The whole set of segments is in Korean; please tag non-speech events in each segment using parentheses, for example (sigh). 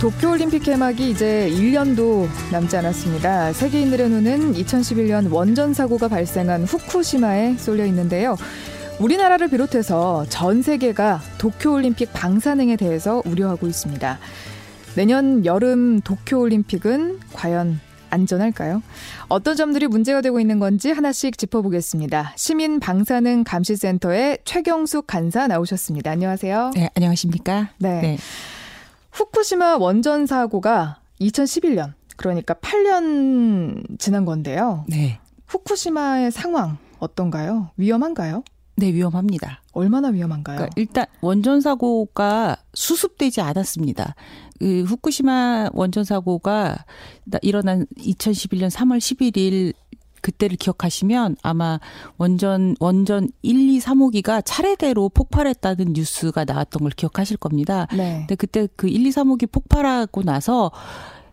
도쿄올림픽 개막이 이제 1년도 남지 않았습니다. 세계인들의 눈은 2011년 원전 사고가 발생한 후쿠시마에 쏠려 있는데요. 우리나라를 비롯해서 전 세계가 도쿄올림픽 방사능에 대해서 우려하고 있습니다. 내년 여름 도쿄올림픽은 과연 안전할까요? 어떤 점들이 문제가 되고 있는 건지 하나씩 짚어보겠습니다. 시민 방사능 감시센터의 최경숙 간사 나오셨습니다. 안녕하세요. 네, 안녕하십니까? 네. 네. 후쿠시마 원전 사고가 2011년 그러니까 8년 지난 건데요. 네. 후쿠시마의 상황 어떤가요? 위험한가요? 네, 위험합니다. 얼마나 위험한가요? 그러니까 일단 원전 사고가 수습되지 않았습니다. 그 후쿠시마 원전 사고가 일어난 2011년 3월 11일 그때를 기억하시면 아마 원전 원전 1, 2, 3호기가 차례대로 폭발했다는 뉴스가 나왔던 걸 기억하실 겁니다. 네. 근데 그때 그 1, 2, 3호기 폭발하고 나서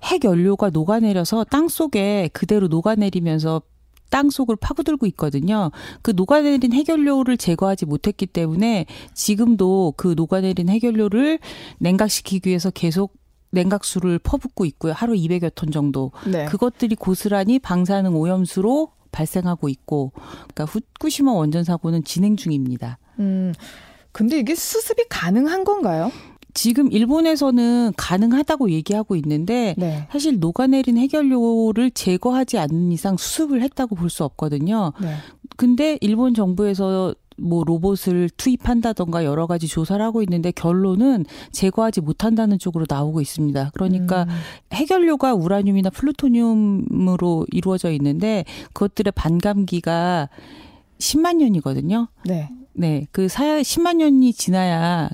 핵 연료가 녹아내려서 땅 속에 그대로 녹아내리면서 땅 속을 파고들고 있거든요. 그 녹아내린 해결료를 제거하지 못했기 때문에 지금도 그 녹아내린 해결료를 냉각시키기 위해서 계속 냉각수를 퍼붓고 있고요. 하루 200여 톤 정도. 네. 그것들이 고스란히 방사능 오염수로 발생하고 있고, 그러니까 후쿠시마 원전 사고는 진행 중입니다. 음, 근데 이게 수습이 가능한 건가요? 지금 일본에서는 가능하다고 얘기하고 있는데 네. 사실 녹아내린 해결료를 제거하지 않는 이상 수습을 했다고 볼 수 없거든요. 네. 근데 일본 정부에서 뭐 로봇을 투입한다던가 여러 가지 조사를 하고 있는데 결론은 제거하지 못한다는 쪽으로 나오고 있습니다. 그러니까 음. 해결료가 우라늄이나 플루토늄으로 이루어져 있는데 그것들의 반감기가 10만 년이거든요. 네. 네. 그 사, 10만 년이 지나야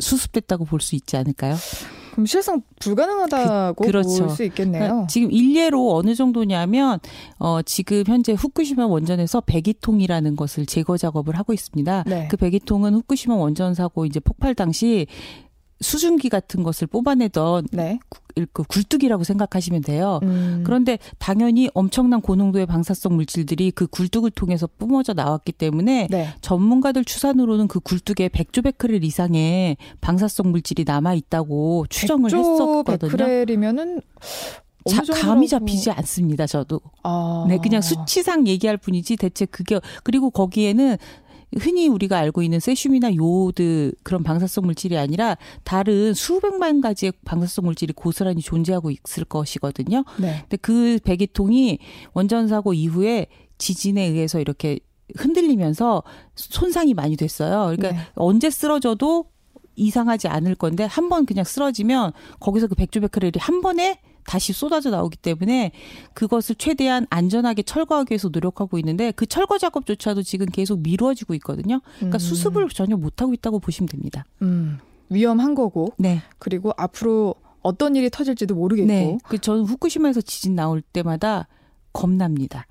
수습됐다고 볼 수 있지 않을까요? 그럼 실상 불가능하다고 그, 그렇죠. 볼수 있겠네요. 그러니까 지금 일례로 어느 정도냐면 어 지금 현재 후쿠시마 원전에서 배기통이라는 것을 제거 작업을 하고 있습니다. 네. 그 배기통은 후쿠시마 원전 사고 이제 폭발 당시 수증기 같은 것을 뽑아내던 네. 그 굴뚝이라고 생각하시면 돼요. 음. 그런데 당연히 엄청난 고농도의 방사성 물질들이 그 굴뚝을 통해서 뿜어져 나왔기 때문에 네. 전문가들 추산으로는 그 굴뚝에 100조베크렐 이상의 방사성 물질이 남아 있다고 추정을 했었거든요. 베크렐이면은 자, 감이 잡히지 않습니다. 저도. 아. 네, 그냥 수치상 얘기할 뿐이지 대체 그게 그리고 거기에는 흔히 우리가 알고 있는 세슘이나 요오드 그런 방사성 물질이 아니라 다른 수백만 가지의 방사성 물질이 고스란히 존재하고 있을 것이거든요. 네. 근데 그 배기통이 원전 사고 이후에 지진에 의해서 이렇게 흔들리면서 손상이 많이 됐어요. 그러니까 네. 언제 쓰러져도 이상하지 않을 건데 한 번 그냥 쓰러지면 거기서 그 백조베크렐이 한 번에 다시 쏟아져 나오기 때문에 그것을 최대한 안전하게 철거하기 위해서 노력하고 있는데 그 철거 작업조차도 지금 계속 미뤄지고 있거든요. 그러니까 음. 수습을 전혀 못하고 있다고 보시면 됩니다. 음. 위험한 거고 네. 그리고 앞으로 어떤 일이 터질지도 모르겠고. 네. 그 저는 후쿠시마에서 지진 나올 때마다 겁납니다.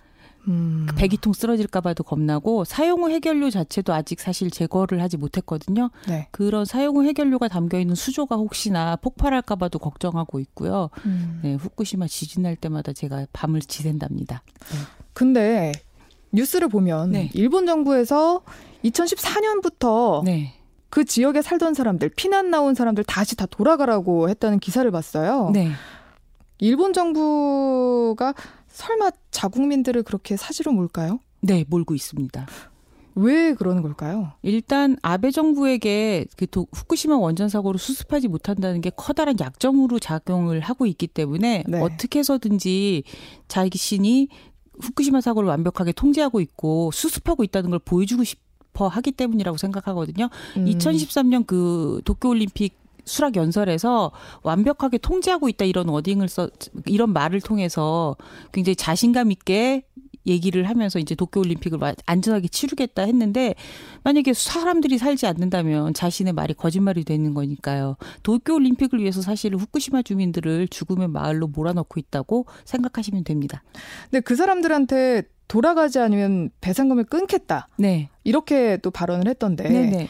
음. 그 배기통 쓰러질까봐도 겁나고 사용 후 해결료 자체도 아직 사실 제거를 하지 못했거든요. 네. 그런 사용 후 해결료가 담겨 있는 수조가 혹시나 폭발할까봐도 걱정하고 있고요. 음. 네, 후쿠시마 지진 날 때마다 제가 밤을 지샌답니다. 근데 뉴스를 보면 네. 일본 정부에서 2014년부터 네, 그 지역에 살던 사람들 피난 나온 사람들 다시 다 돌아가라고 했다는 기사를 봤어요. 네. 일본 정부가 설마 자국민들을 그렇게 사지로 몰까요? 네, 몰고 있습니다. 왜 그러는 걸까요? 일단 아베 정부에게 그 도, 후쿠시마 원전 사고를 수습하지 못한다는 게 커다란 약점으로 작용을 하고 있기 때문에 네. 어떻게 해서든지 자신이 후쿠시마 사고를 완벽하게 통제하고 있고 수습하고 있다는 걸 보여주고 싶어 하기 때문이라고 생각하거든요. 음. 2013년 그 도쿄 올림픽 수락 연설에서 완벽하게 통제하고 있다 이런 워딩을 써 이런 말을 통해서 굉장히 자신감 있게 얘기를 하면서 이제 도쿄 올림픽을 안전하게 치르겠다 했는데 만약에 사람들이 살지 않는다면 자신의 말이 거짓말이 되는 거니까요. 도쿄 올림픽을 위해서 사실 후쿠시마 주민들을 죽음의 마을로 몰아넣고 있다고 생각하시면 됩니다. 근데 그 사람들한테 돌아가지 않으면 배상금을 끊겠다. 네. 이렇게 또 발언을 했던데. 네네.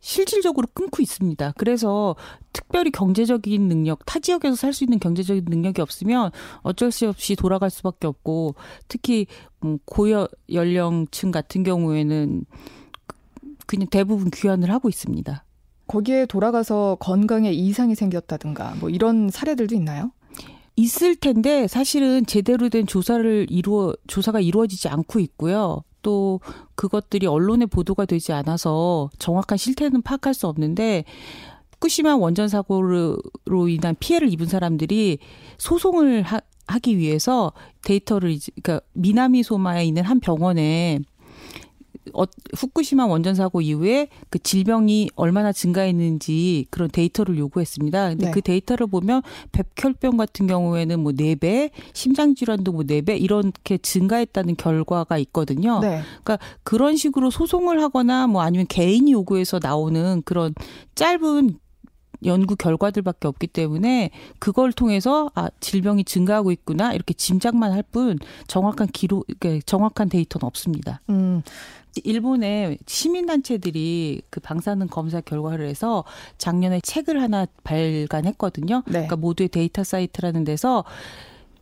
실질적으로 끊고 있습니다. 그래서 특별히 경제적인 능력, 타 지역에서 살 수 있는 경제적인 능력이 없으면 어쩔 수 없이 돌아갈 수밖에 없고 특히 뭐 고여 연령층 같은 경우에는 그냥 대부분 귀환을 하고 있습니다. 거기에 돌아가서 건강에 이상이 생겼다든가 뭐 이런 사례들도 있나요? 있을 텐데 사실은 제대로 된 조사를 이루어 조사가 이루어지지 않고 있고요. 또 그것들이 언론에 보도가 되지 않아서 정확한 실태는 파악할 수 없는데 후쿠시마 원전 사고로 인한 피해를 입은 사람들이 소송을 하, 하기 위해서 데이터를 이제 그러니까 미나미 소마에 있는 한 병원에 어, 후쿠시마 원전 사고 이후에 그 질병이 얼마나 증가했는지 그런 데이터를 요구했습니다. 근데 네. 그 데이터를 보면 백혈병 같은 경우에는 뭐 4배, 심장 질환도 뭐 4배 이렇게 증가했다는 결과가 있거든요. 네. 그러니까 그런 식으로 소송을 하거나 뭐 아니면 개인이 요구해서 나오는 그런 짧은 연구 결과들밖에 없기 때문에 그걸 통해서 아 질병이 증가하고 있구나 이렇게 짐작만 할 뿐 정확한 기록 정확한 데이터는 없습니다. 음, 일본의 시민단체들이 그 방사능 검사 결과를 해서 작년에 책을 하나 발간했거든요. 네. 그러니까 모두의 데이터 사이트라는 데서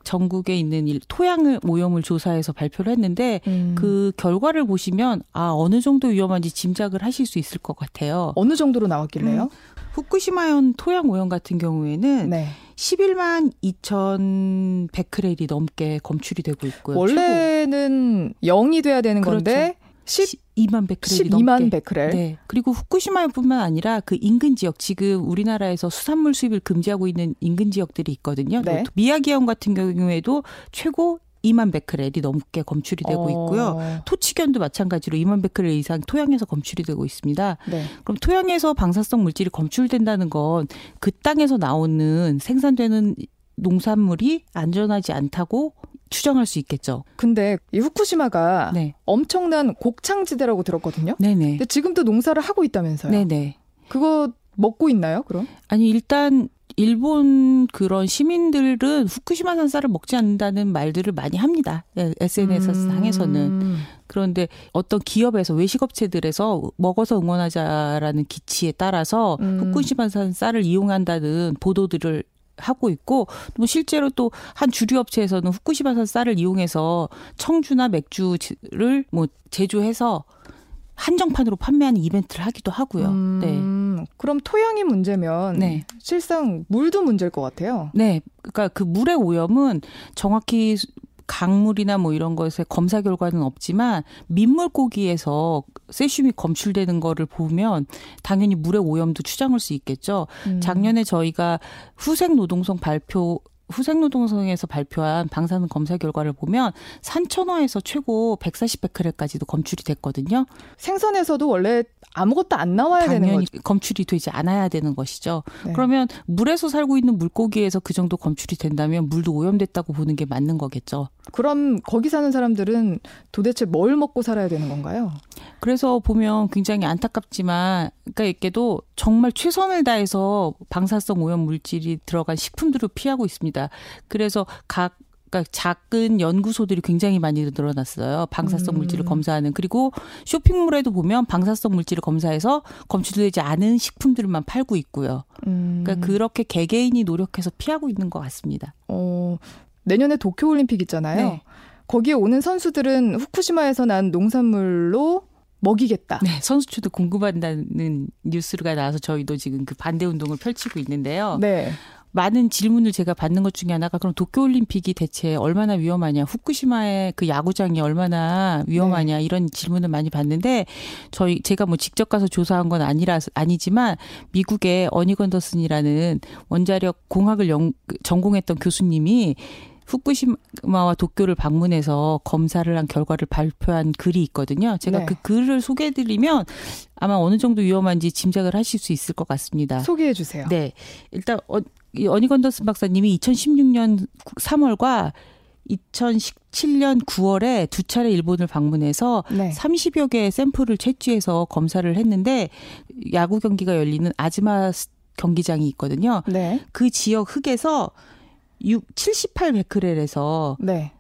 전국에 있는 일- 토양을 오염을 조사해서 발표를 했는데 음. 그 결과를 보시면 아 어느 정도 위험한지 짐작을 하실 수 있을 것 같아요. 어느 정도로 나왔길래요? 후쿠시마현 토양 오염 같은 경우에는 네. 11만 2천 베크렐이 넘게 검출이 되고 있고요. 원래는 0이 돼야 되는 그렇죠. 건데 10, 2만 베크렐이 12만 넘게. 베크렐. 네. 그리고 후쿠시마뿐만 아니라 그 인근 지역 지금 우리나라에서 수산물 수입을 금지하고 있는 인근 지역들이 있거든요. 네. 또 미야기현 같은 경우에도 최고 2만 베크렐이 넘게 검출이 되고 어, 있고요. 토치견도 마찬가지로 2만 베크렐 이상 토양에서 검출이 되고 있습니다. 네. 그럼 토양에서 방사성 물질이 검출된다는 건 그 땅에서 나오는 생산되는 농산물이 안전하지 않다고 추정할 수 있겠죠. 근데 이 후쿠시마가 네. 엄청난 곡창지대라고 들었거든요. 네네. 근데 지금도 농사를 하고 있다면서요. 네네. 그거 먹고 있나요, 그럼? 아니 일단 일본 그런 시민들은 후쿠시마 산사를 먹지 않는다는 말들을 많이 합니다. SNS 음. 상에서는. 그런데 어떤 기업에서 외식업체들에서 먹어서 응원하자라는 기치에 따라서 음. 후쿠시마 산사를 이용한다는 보도들을 하고 있고 또 실제로 또 한 주류 업체에서는 후쿠시마산 쌀을 이용해서 청주나 맥주를 뭐 제조해서 한정판으로 판매하는 이벤트를 하기도 하고요. 네. 음, 그럼 토양이 문제면 네. 실상 물도 문제일 것 같아요. 네. 그러니까 그 물의 오염은 정확히 강물이나 뭐 이런 것의 검사 결과는 없지만 민물고기에서 세슘이 검출되는 거를 보면 당연히 물의 오염도 추정할 수 있겠죠. 음. 작년에 저희가 후생 노동성 발표 후생 노동성에서 발표한 방사능 검사 결과를 보면 산천어에서 최고 140베크렐까지도 검출이 됐거든요. 생선에서도 원래 아무것도 안 나와야 되는 거죠. 검출이 되지 않아야 되는 것이죠. 네. 그러면 물에서 살고 있는 물고기에서 그 정도 검출이 된다면 물도 오염됐다고 보는 게 맞는 거겠죠. 그럼 거기 사는 사람들은 도대체 뭘 먹고 살아야 되는 건가요? 그래서 보면 굉장히 안타깝지만 그러니까 이게도 정말 최선을 다해서 방사성 오염 물질이 들어간 식품들을 피하고 있습니다. 그래서 각 그러니까 작은 연구소들이 굉장히 많이 늘어났어요. 방사성 음. 물질을 검사하는 그리고 쇼핑몰에도 보면 방사성 물질을 검사해서 검출되지 않은 식품들만 팔고 있고요. 음, 그러니까 그렇게 개개인이 노력해서 피하고 있는 것 같습니다. 어, 내년에 도쿄 올림픽 있잖아요. 네. 거기에 오는 선수들은 후쿠시마에서 난 농산물로 먹이겠다. 네, 선수촌도 궁금하다는 뉴스가 나와서 저희도 지금 그 반대 운동을 펼치고 있는데요. 네. 많은 질문을 제가 받는 것 중에 하나가 그럼 도쿄올림픽이 대체 얼마나 위험하냐, 후쿠시마의 그 야구장이 얼마나 위험하냐 이런 질문을 많이 받는데 저희 제가 뭐 직접 가서 조사한 건 아니라 아니지만 미국의 어니건더슨이라는 원자력 공학을 연, 전공했던 교수님이 후쿠시마와 도쿄를 방문해서 검사를 한 결과를 발표한 글이 있거든요. 제가 네. 그 글을 소개해드리면 아마 어느 정도 위험한지 짐작을 하실 수 있을 것 같습니다. 소개해 주세요. 네. 일단 어, 이 어니건더슨 박사님이 2016년 3월과 2017년 9월에 두 차례 일본을 방문해서 네. 30여 개의 샘플을 채취해서 검사를 했는데 야구 경기가 열리는 아즈마 스- 경기장이 있거든요. 네. 그 지역 흙에서 6, 78 베크렐에서 네.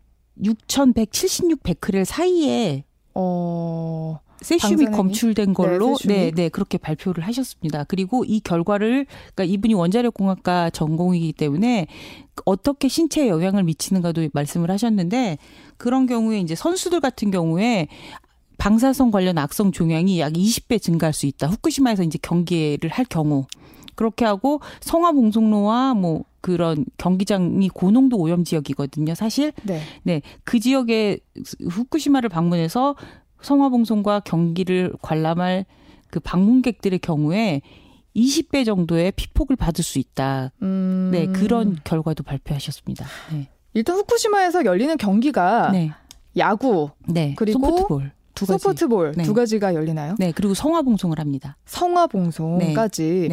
6,176 베크렐 사이에 어, 세슘이? 검출된 걸로 세슘이? 네, 네, 그렇게 발표를 하셨습니다. 그리고 이 결과를 그러니까 이분이 원자력 공학과 전공이기 때문에 어떻게 신체에 영향을 미치는가도 말씀을 하셨는데 그런 경우에 이제 선수들 같은 경우에 방사성 관련 악성 종양이 약 20배 증가할 수 있다. 후쿠시마에서 이제 경계를 할 경우 그렇게 하고 성화 봉송로와 뭐 그런 경기장이 고농도 오염 지역이거든요. 사실 네. 네, 그 지역에 후쿠시마를 방문해서 성화봉송과 경기를 관람할 그 방문객들의 경우에 20배 정도의 피폭을 받을 수 있다. 음. 네, 그런 결과도 발표하셨습니다. 네. 일단 후쿠시마에서 열리는 경기가 네. 야구, 네. 그리고 소프트볼 두. 소프트볼 네. 두 가지가 열리나요? 네, 그리고 성화봉송을 합니다. 성화봉송까지.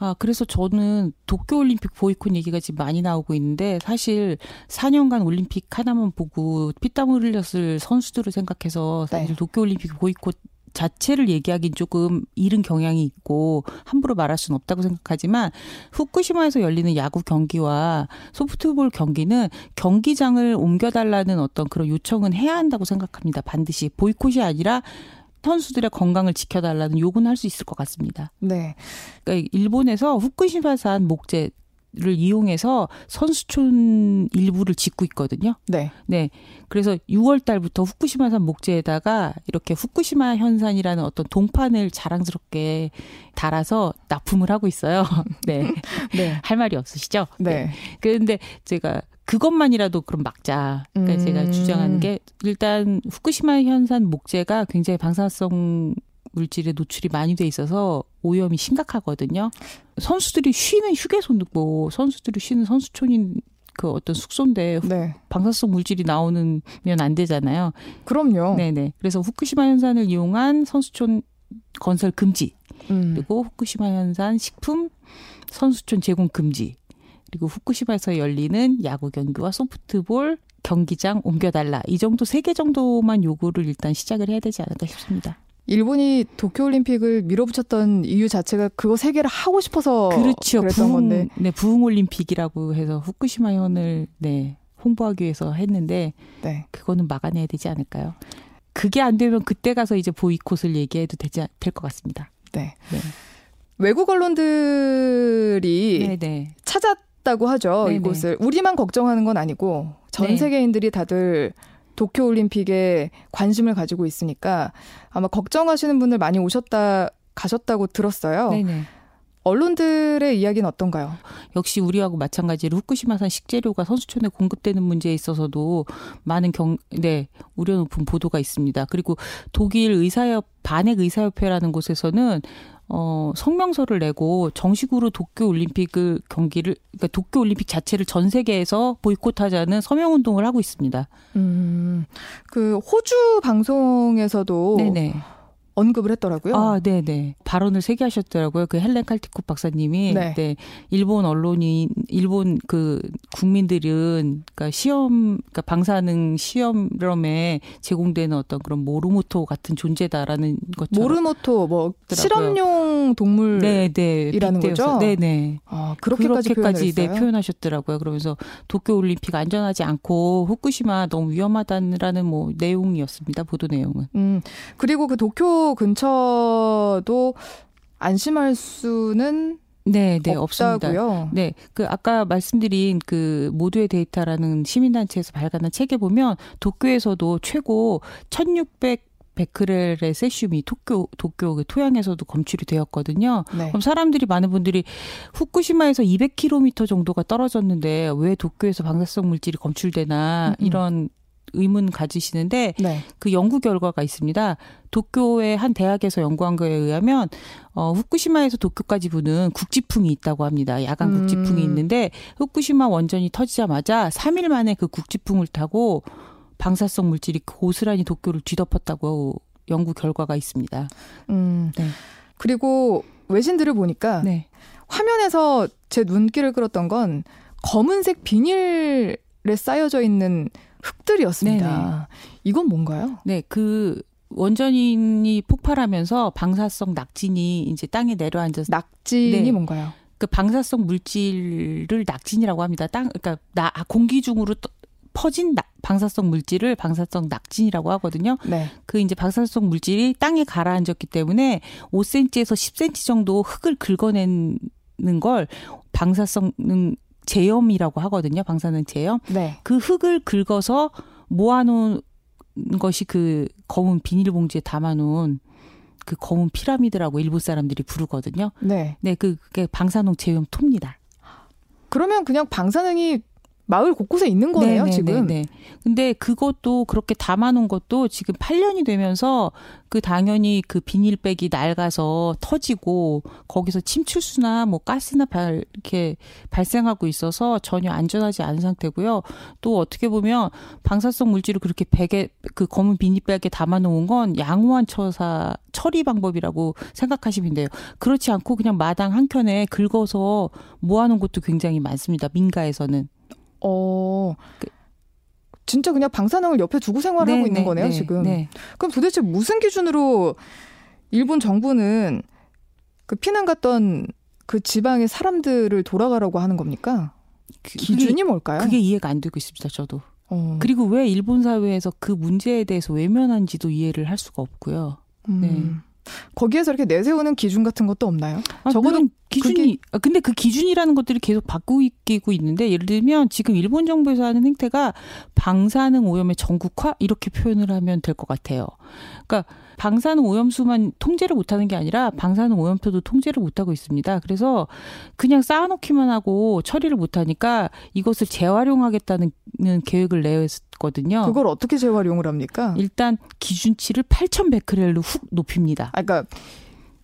네. 아, 그래서 저는 도쿄올림픽 보이콧 얘기가 지금 많이 나오고 있는데 사실 4년간 올림픽 하나만 보고 피땀 흘렸을 선수들을 생각해서 사실 네. 도쿄올림픽 보이콧 자체를 얘기하긴 조금 이른 경향이 있고 함부로 말할 수는 없다고 생각하지만 후쿠시마에서 열리는 야구 경기와 소프트볼 경기는 경기장을 옮겨달라는 어떤 그런 요청은 해야 한다고 생각합니다. 반드시 보이콧이 아니라 선수들의 건강을 지켜달라는 요구는 할 수 있을 것 같습니다. 네. 그러니까 일본에서 후쿠시마산 목재 를 이용해서 선수촌 일부를 짓고 있거든요. 네. 네. 그래서 6월 달부터 후쿠시마산 목재에다가 이렇게 후쿠시마 현산이라는 어떤 동판을 자랑스럽게 달아서 납품을 하고 있어요. (laughs) 네. 네. 할 말이 없으시죠? 네. 그런데 제가 그것만이라도 그럼 막자. 그러니까 음. 제가 주장하는 게 일단 후쿠시마 현산 목재가 굉장히 방사성 물질에 노출이 많이 돼 있어서 오염이 심각하거든요. 선수들이 쉬는 휴게소도 뭐 선수들이 쉬는 선수촌인 그 어떤 숙소인데 후- 네. 방사성 물질이 나오는 면안 되잖아요. 그럼요. 네네. 그래서 후쿠시마 현산을 이용한 선수촌 건설 금지. 음. 그리고 후쿠시마 현산 식품 선수촌 제공 금지. 그리고 후쿠시마에서 열리는 야구 경기와 소프트볼 경기장 옮겨달라. 이 정도 세 개 정도만 요구를 일단 시작을 해야 되지 않을까 싶습니다. 일본이 도쿄올림픽을 밀어붙였던 이유 자체가 그거 세 개를 하고 싶어서 그렇죠. 그랬던 부흥, 건데. 네, 부흥 올림픽이라고 해서 후쿠시마 현을 네, 홍보하기 위해서 했는데 네. 그거는 막아내야 되지 않을까요? 그게 안 되면 그때 가서 이제 보이콧을 얘기해도 되지 될 것 같습니다. 네. 네. 외국 언론들이 네, 네. 찾 았다고 하죠. 네네. 이곳을 우리만 걱정하는 건 아니고 전 네. 세계인들이 다들 도쿄 올림픽에 관심을 가지고 있으니까 아마 걱정하시는 분들 많이 오셨다 가셨다고 들었어요. 네, 네. 언론들의 이야기는 어떤가요? 역시 우리하고 마찬가지로 후쿠시마산 식재료가 선수촌에 공급되는 문제에 있어서도 많은 경, 네, 우려 높은 보도가 있습니다. 그리고 독일 의사협, 반핵 의사협회라는 곳에서는 어, 성명서를 내고 정식으로 도쿄 올림픽을 경기를, 그러니까 도쿄 올림픽 자체를 전 세계에서 보이콧하자는 서명 운동을 하고 있습니다. 음, 그 호주 방송에서도 네네. 언급을 했더라고요. 아, 네 네. 발언을 세게 하셨더라고요. 그 헬렌 칼티코 박사님이. 네. 네. 일본 언론이, 일본 그 국민들은, 그러니까 시험, 그러니까 방사능 시험에 제공되는 어떤 그런 모루모토 같은 존재다라는 것처럼. 모르모토 뭐 더라고요. 실험용 동물 네 네. 이라는 빗대어서. 거죠? 네 네. 아, 그렇게까지, 그렇게까지 네. 표현하셨더라고요. 그러면서 도쿄 올림픽 안전하지 않고 후쿠시마 너무 위험하다는 뭐 내용이었습니다. 보도 내용은. 음, 그리고 그 도쿄 근처도 안심할 수는 네, 네, 없습니다. 없다고요. 네, 그 아까 말씀드린 그 모두의 데이터라는 시민단체에서 발간한 책에 보면 도쿄에서도 최고 1,600 베크렐의 세슘이 도쿄 도쿄 그 토양에서도 검출이 되었거든요. 네. 그럼 사람들이 많은 분들이 후쿠시마에서 200km 정도가 떨어졌는데 왜 도쿄에서 방사성 물질이 검출되나 음, 음. 이런 의문 가지시는데 네. 그 연구 결과가 있습니다. 도쿄의 한 대학에서 연구한 거에 의하면 어 후쿠시마에서 도쿄까지 부는 국지풍이 있다고 합니다. 야간 음. 국지풍이 있는데 후쿠시마 원전이 터지자마자 3일 만에 그 국지풍을 타고 방사성 물질이 고스란히 도쿄를 뒤덮었다고 연구 결과가 있습니다. 음. 네. 그리고 외신들을 보니까 네. 화면에서 제 눈길을 끌었던 건 검은색 비닐에 쌓여져 있는 흙들이었습니다. 이건 뭔가요? 네, 그 원전이 폭발하면서 방사성 낙진이 이제 땅에 내려앉아서 낙진이 네. 뭔가요? 그 방사성 물질을 낙진이라고 합니다. 땅 그러니까 나 아, 공기 중으로 떠- 퍼진 낙- 방사성 물질을 방사성 낙진이라고 하거든요. 네. 그 이제 방사성 물질이 땅에 가라앉았기 때문에 5cm에서 10cm 정도 흙을 긁어내는 걸 방사성 제염이라고 하거든요. 방사능 제염. 네. 그 흙을 긁어서 모아놓은 것이 그 검은 비닐봉지에 담아놓은 그 검은 피라미드라고 일본 사람들이 부르거든요. 네. 네, 그, 그게 방사능 제염토입니다. 그러면 그냥 방사능이 마을 곳곳에 있는 거네요, 네, 네, 지금. 네, 네. 근데 그것도 그렇게 담아 놓은 것도 지금 8년이 되면서 그 당연히 그 비닐백이 낡아서 터지고 거기서 침출수나 뭐 가스나 발, 이렇게 발생하고 있어서 전혀 안전하지 않은 상태고요. 또 어떻게 보면 방사성 물질을 그렇게 백에 그 검은 비닐백에 담아 놓은 건 양호한 처사 처리 방법이라고 생각하시면 돼요. 그렇지 않고 그냥 마당 한 켠에 긁어서 모아 놓은 것도 굉장히 많습니다. 민가에서는. 어. 그 진짜 그냥 방사능을 옆에 두고 생활하고 네, 있는 네, 거네요, 네, 지금. 네. 그럼 도대체 무슨 기준으로 일본 정부는 그 피난 갔던 그 지방의 사람들을 돌아가라고 하는 겁니까? 그- 기준이 그게, 뭘까요? 그게 이해가 안 되고 있습니다. 저도. 어. 그리고 왜 일본 사회에서 그 문제에 대해서 외면한지도 이해를 할 수가 없고요. 음. 네. 거기에서 이렇게 내세우는 기준 같은 것도 없나요? 아, 적어도 기준이 아, 근데 그 기준이라는 것들이 계속 바뀌고 있는데 예를 들면 지금 일본 정부에서 하는 행태가 방사능 오염의 전국화 이렇게 표현을 하면 될 것 같아요. 그러니까 방사능 오염수만 통제를 못하는 게 아니라 방사능 오염표도 통제를 못하고 있습니다. 그래서 그냥 쌓아놓기만 하고 처리를 못하니까 이것을 재활용하겠다는 계획을 내었거든요. 그걸 어떻게 재활용을 합니까? 일단 기준치를 8,100베크렐로 훅 높입니다. 아, 그러니까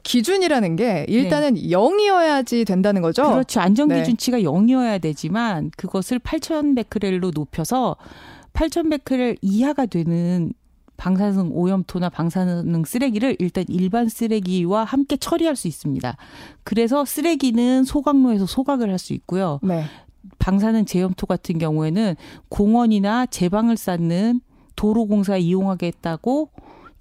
기준이라는 게 일단은 0이어야지 된다는 거죠. 네. 그렇죠. 안전 네. 기준치가 0이어야 되지만 그것을 8,100베크렐로 높여서 8,100베크렐 이하가 되는 방사능 오염토나 방사능 쓰레기를 일단 일반 쓰레기와 함께 처리할 수 있습니다. 그래서 쓰레기는 소각로에서 소각을 할 수 있고요. 네. 방사능 제염토 같은 경우에는 공원이나 제방을 쌓는 도로공사에 이용하겠다고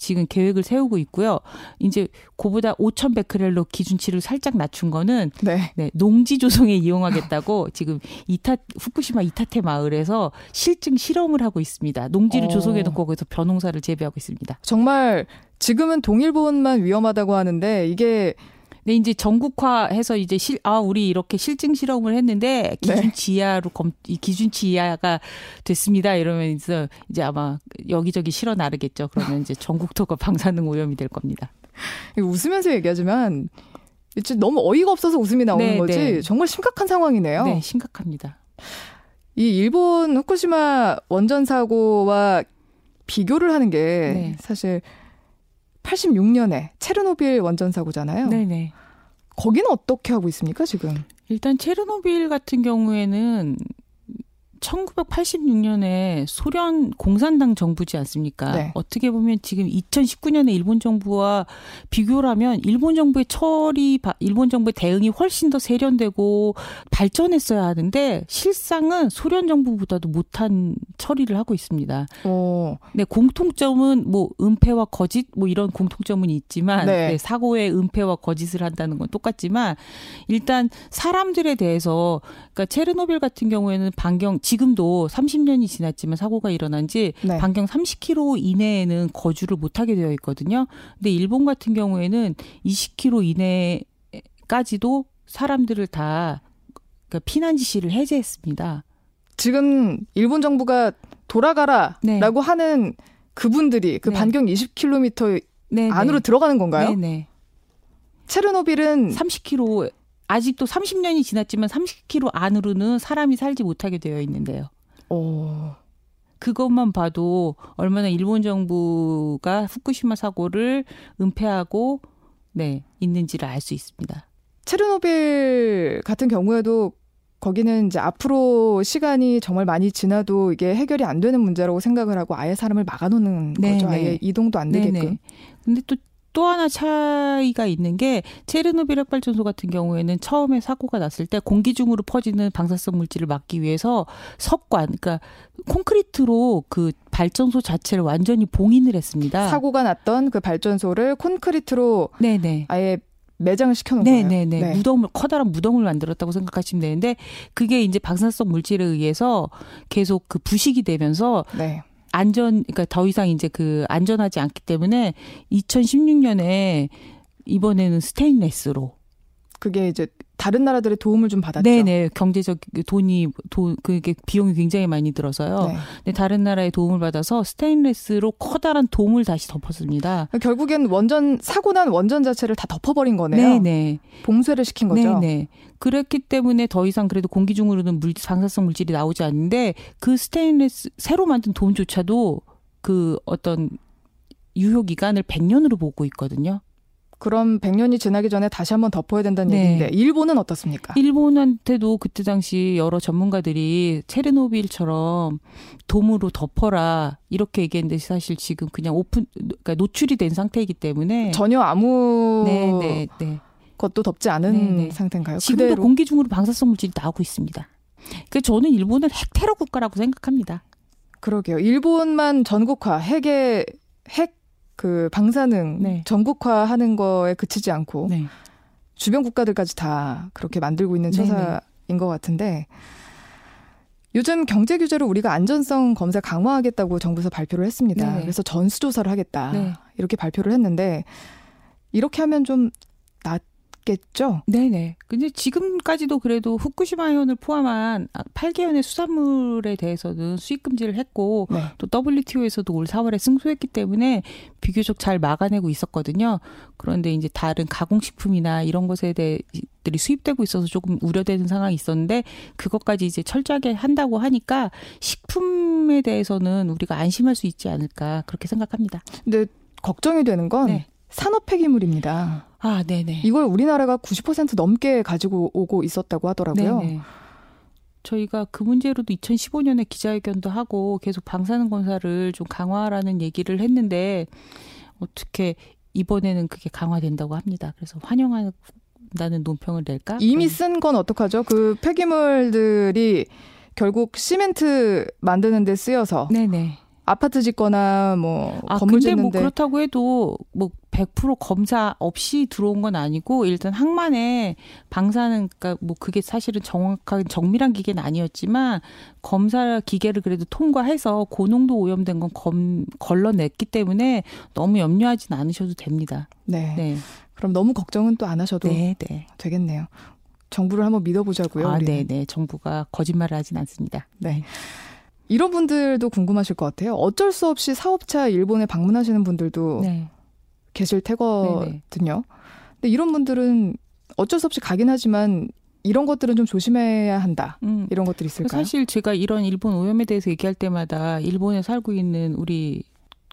지금 계획을 세우고 있고요. 이제 그보다 5,100베크렐로 기준치를 살짝 낮춘 거는 네. 네, 농지 조성에 이용하겠다고 (laughs) 지금 이타 후쿠시마 이타테 마을에서 실증 실험을 하고 있습니다. 농지를 어. 조성해 놓고 거기서 벼농사를 재배하고 있습니다. 정말 지금은 동일본만 위험하다고 하는데 이게 네, 이제 전국화해서 이제 실, 아, 우리 이렇게 실증 실험을 했는데 기준치 이하로 검, 이 기준치 이하가 됐습니다. 이러면서 이제 아마 여기저기 실어 나르겠죠. 그러면 이제 전국토가 방사능 오염이 될 겁니다. 웃으면서 얘기하지만 너무 어이가 없어서 웃음이 나오는 네, 거지 네. 정말 심각한 상황이네요. 네, 심각합니다. 이 일본 후쿠시마 원전 사고와 비교를 하는 게 네. 사실 86년에 체르노빌 원전 사고잖아요. 네, 네. 거기는 어떻게 하고 있습니까 지금? 일단 체르노빌 같은 경우에는 1986년에 소련 공산당 정부지 않습니까? 네. 어떻게 보면 지금 2019년에 일본 정부와 비교를 하면 일본 정부의 처리, 바- 일본 정부의 대응이 훨씬 더 세련되고 발전했어야 하는데 실상은 소련 정부보다도 못한 처리를 하고 있습니다. 어, 네, 공통점은 뭐 은폐와 거짓 뭐 이런 공통점은 있지만 네. 네, 사고의 은폐와 거짓을 한다는 건 똑같지만 일단 사람들에 대해서 그러니까 체르노빌 같은 경우에는 반경 지 금도 30년이 지났지만 사고가 일어난 지 네. 반경 30km 이내에는 거주를 못 하게 되어 있거든요. 근데 일본 같은 경우에는 20km 이내까지도 사람들을 다 그러니까 피난 지시를 해제했습니다. 지금 일본 정부가 돌아가라라고 네. 하는 그분들이 그 네. 반경 20km 네, 안으로 들어가는 건가요? 네, 네. 체르노빌은 30km 아직도 30년이 지났지만 30km 안으로는 사람이 살지 못하게 되어 있는데요. 어, 그것만 봐도 얼마나 일본 정부가 후쿠시마 사고를 은폐하고 네 있는지를 알 수 있습니다. 체르노빌 같은 경우에도 거기는 이제 앞으로 시간이 정말 많이 지나도 이게 해결이 안 되는 문제라고 생각을 하고 아예 사람을 막아놓는 네, 거죠. 네. 아예 이동도 안 되게끔. 네네. 근데 또 또 하나 차이가 있는 게 체르노빌 핵발전소 같은 경우에는 처음에 사고가 났을 때 공기 중으로 퍼지는 방사성 물질을 막기 위해서 석관, 그러니까 콘크리트로 그 발전소 자체를 완전히 봉인을 했습니다. 사고가 났던 그 발전소를 콘크리트로 네네. 아예 매장을 시켜놓은 거예요. 네네네. 무덤을 커다란 무덤을 만들었다고 생각하시면 되는데 그게 이제 방사성 물질에 의해서 계속 그 부식이 되면서 네. 안전 그러니까 더 이상 이제 그 안전하지 않기 때문에 2016년에 이번에는 스테인레스로. 그게 이제 다른 나라들의 도움을 좀 받았죠. 네네 경제적 돈이 돈 그게 비용이 굉장히 많이 들어서요. 네. 네, 다른 나라의 도움을 받아서 스테인레스로 커다란 돔을 다시 덮었습니다. 결국엔 원전 사고 난 원전 자체를 다 덮어버린 거네요. 네네. 봉쇄를 시킨 거죠. 네네. 그랬기 때문에 더 이상 그래도 공기 중으로는 물, 방사성 물질이 나오지 않는데 그 스테인레스 새로 만든 돔조차도 그 어떤 유효 기간을 100년으로 보고 있거든요. 그럼 100년이 지나기 전에 다시 한번 덮어야 된다는 네. 얘기인데 일본은 어떻습니까? 일본한테도 그때 당시 여러 전문가들이 체르노빌처럼 돔으로 덮어라 이렇게 얘기했는데 사실 지금 그냥 오픈 그러니까 노출이 된 상태이기 때문에 전혀 아무 네네 네. 것도 덮지 않은 네네. 상태인가요? 지금도 그대로 공기 중으로 방사성 물질이 나오고 있습니다. 그 저는 일본을 핵 테러 국가라고 생각합니다. 그러게요. 일본만 전국화 핵의 핵 그 방사능 네. 전국화하는 거에 그치지 않고 네. 주변 국가들까지 다 그렇게 만들고 있는. 처사인 것 같은데 요즘 경제 규제로 우리가 안전성 검사 강화하겠다고 정부에서 발표를 했습니다. 네네. 그래서 전수조사를 하겠다 네. 이렇게 발표를 했는데 이렇게 하면 좀 낫 겠죠? 네네. 근데 지금까지도 그래도 후쿠시마 해원을 포함한 8개연의 수산물에 대해서는 수입 금지를 했고 네. 또 WTO에서도 올 4월에 승소했기 때문에 비교적 잘 막아내고 있었거든요. 그런데 이제 다른 가공식품이나 이런 것에 대해 들이 수입되고 있어서 조금 우려되는 상황이 있었는데 그것까지 이제 철저하게 한다고 하니까 식품에 대해서는 우리가 안심할 수 있지 않을까 그렇게 생각합니다. 근데 걱정이 되는 건 네. 산업 폐기물입니다. 아, 네네. 이걸 우리나라가 90% 넘게 가지고 오고 있었다고 하더라고요. 네네. 저희가 그 문제로도 2015년에 기자회견도 하고 계속 방사능 검사를 좀 강화하라는 얘기를 했는데 어떻게 이번에는 그게 강화된다고 합니다. 그래서 환영한다는 논평을 낼까? 이미 쓴 건 어떡하죠? 그 폐기물들이 결국 시멘트 만드는 데 쓰여서 네네. 아파트 짓거나 뭐 아 건물 근데 뭐 짓는데 그렇다고 해도 뭐 100% 검사 없이 들어온 건 아니고 일단 항만에 방사능 그러니까 뭐 그게 사실은 정확한 정밀한 기계는 아니었지만 검사 기계를 그래도 통과해서 고농도 오염된 건 검, 걸러냈기 때문에 너무 염려하진 않으셔도 됩니다. 네. 네. 그럼 너무 걱정은 또 안 하셔도 네, 네. 되겠네요. 정부를 한번 믿어보자고요. 아. 네, 네. 정부가 거짓말을 하진 않습니다. 네. 이런 분들도 궁금하실 것 같아요. 어쩔 수 없이 사업차 일본에 방문하시는 분들도 네. 계실 테거든요. 근데 이런 분들은 어쩔 수 없이 가긴 하지만 이런 것들은 좀 조심해야 한다. 음. 이런 것들이 있을까요? 사실 제가 이런 일본 오염에 대해서 얘기할 때마다 일본에 살고 있는 우리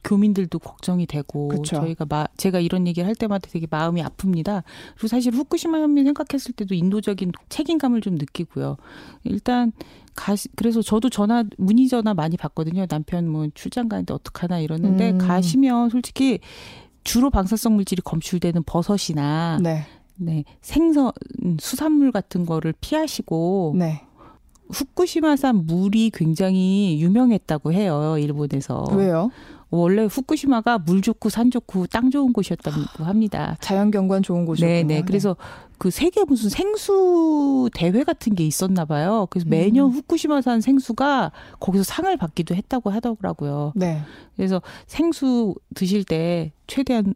교민들도 걱정이 되고 그쵸. 저희가 마, 제가 이런 얘기를 할 때마다 되게 마음이 아픕니다. 그리고 사실 후쿠시마 현미 생각했을 때도 인도적인 책임감을 좀 느끼고요. 일단 가시 그래서 저도 전화 문의 전화 많이 받거든요. 남편 뭐 출장 가는데 어떡하나 이러는데 음. 가시면 솔직히 주로 방사성 물질이 검출되는 버섯이나 네. 네, 생선 수산물 같은 거를 피하시고 네. 후쿠시마산 물이 굉장히 유명했다고 해요, 일본에서. 왜요? 원래 후쿠시마가 물 좋고 산 좋고 땅 좋은 곳이었다고 합니다. 자연 경관 좋은 곳이요. 네, 네. 그래서 그 세계 무슨 생수 대회 같은 게 있었나 봐요. 그래서 매년 음. 후쿠시마산 생수가 거기서 상을 받기도 했다고 하더라고요. 네. 그래서 생수 드실 때 최대한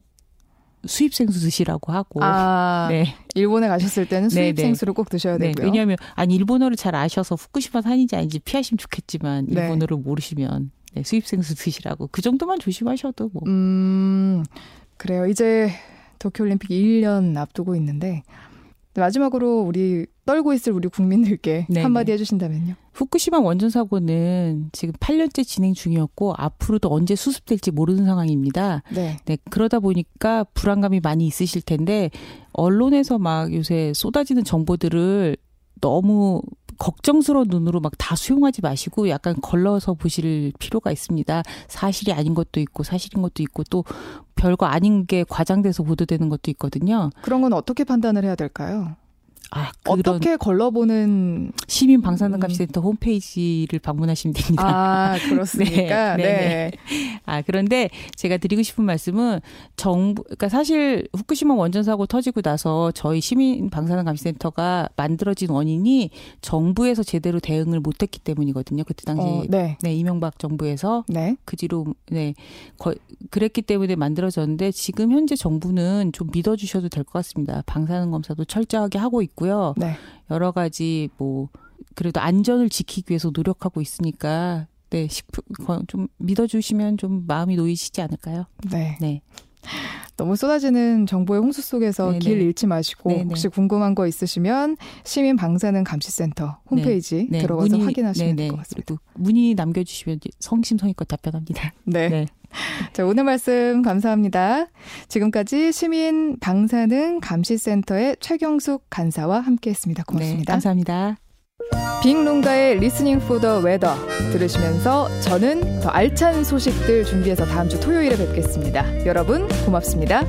수입 생수 드시라고 하고. 아, 네. 일본에 가셨을 때는 네, 수입 네. 생수를 꼭 드셔야 네, 되고요. 왜냐하면 아니 일본어를 잘 아셔서 후쿠시마 산인지 아닌지 피하시면 좋겠지만 네. 일본어를 모르시면 네, 수입 생수 드시라고 그 정도만 조심하셔도 뭐. 음, 그래요. 이제 도쿄올림픽 1년 앞두고 있는데 마지막으로 우리 떨고 있을 우리 국민들께 네, 한마디 네. 해주신다면요. 후쿠시마 원전 사고는 지금 8년째 진행 중이었고 앞으로도 언제 수습될지 모르는 상황입니다. 네. 네, 그러다 보니까 불안감이 많이 있으실 텐데 언론에서 막 요새 쏟아지는 정보들을 너무 걱정스러운 눈으로 막 다 수용하지 마시고 약간 걸러서 보실 필요가 있습니다. 사실이 아닌 것도 있고 사실인 것도 있고 또 별거 아닌 게 과장돼서 보도되는 것도 있거든요. 그런 건 어떻게 판단을 해야 될까요? 아, 어떻게 걸러보는 시민 방사능감시센터 홈페이지를 방문하시면 됩니다. 아 그렇습니까? (laughs) 네, 네. 네, 아, 그런데 제가 드리고 싶은 말씀은 정부, 그러니까 사실 후쿠시마 원전 사고 터지고 나서 저희 시민 방사능 감시센터가 만들어진 원인이 정부에서 제대로 대응을 못했기 때문이거든요. 그때 당시 어, 네. 네 이명박 정부에서 네. 그 뒤로 네 거, 그랬기 때문에 만들어졌는데 지금 현재 정부는 좀 믿어주셔도 될 것 같습니다. 방사능 검사도 철저하게 하고 있고요. 있고요. 네. 여러 가지 뭐 그래도 안전을 지키기 위해서 노력하고 있으니까 네, 식품 좀 믿어주시면 좀 마음이 놓이시지 않을까요? 네. 네. 너무 쏟아지는 정보의 홍수 속에서 네네. 길 잃지 마시고 네네. 혹시 궁금한 거 있으시면 시민 방사능 감시센터 홈페이지 네, 들어가서 문의- 확인하시면 네, 될 네. 것 같습니다. 문의 남겨주시면 성심성의껏 답변합니다. (laughs) 네. 네. 자, 오늘 말씀 감사합니다. 지금까지 시민 방사능 감시센터의 최경숙 간사와 함께 했습니다. 네, 고맙습니다. 감사합니다. 빅룽가의 Listening for the Weather 들으시면서 저는 더 알찬 소식들 준비해서 다음 주 토요일에 뵙겠습니다. 여러분 고맙습니다.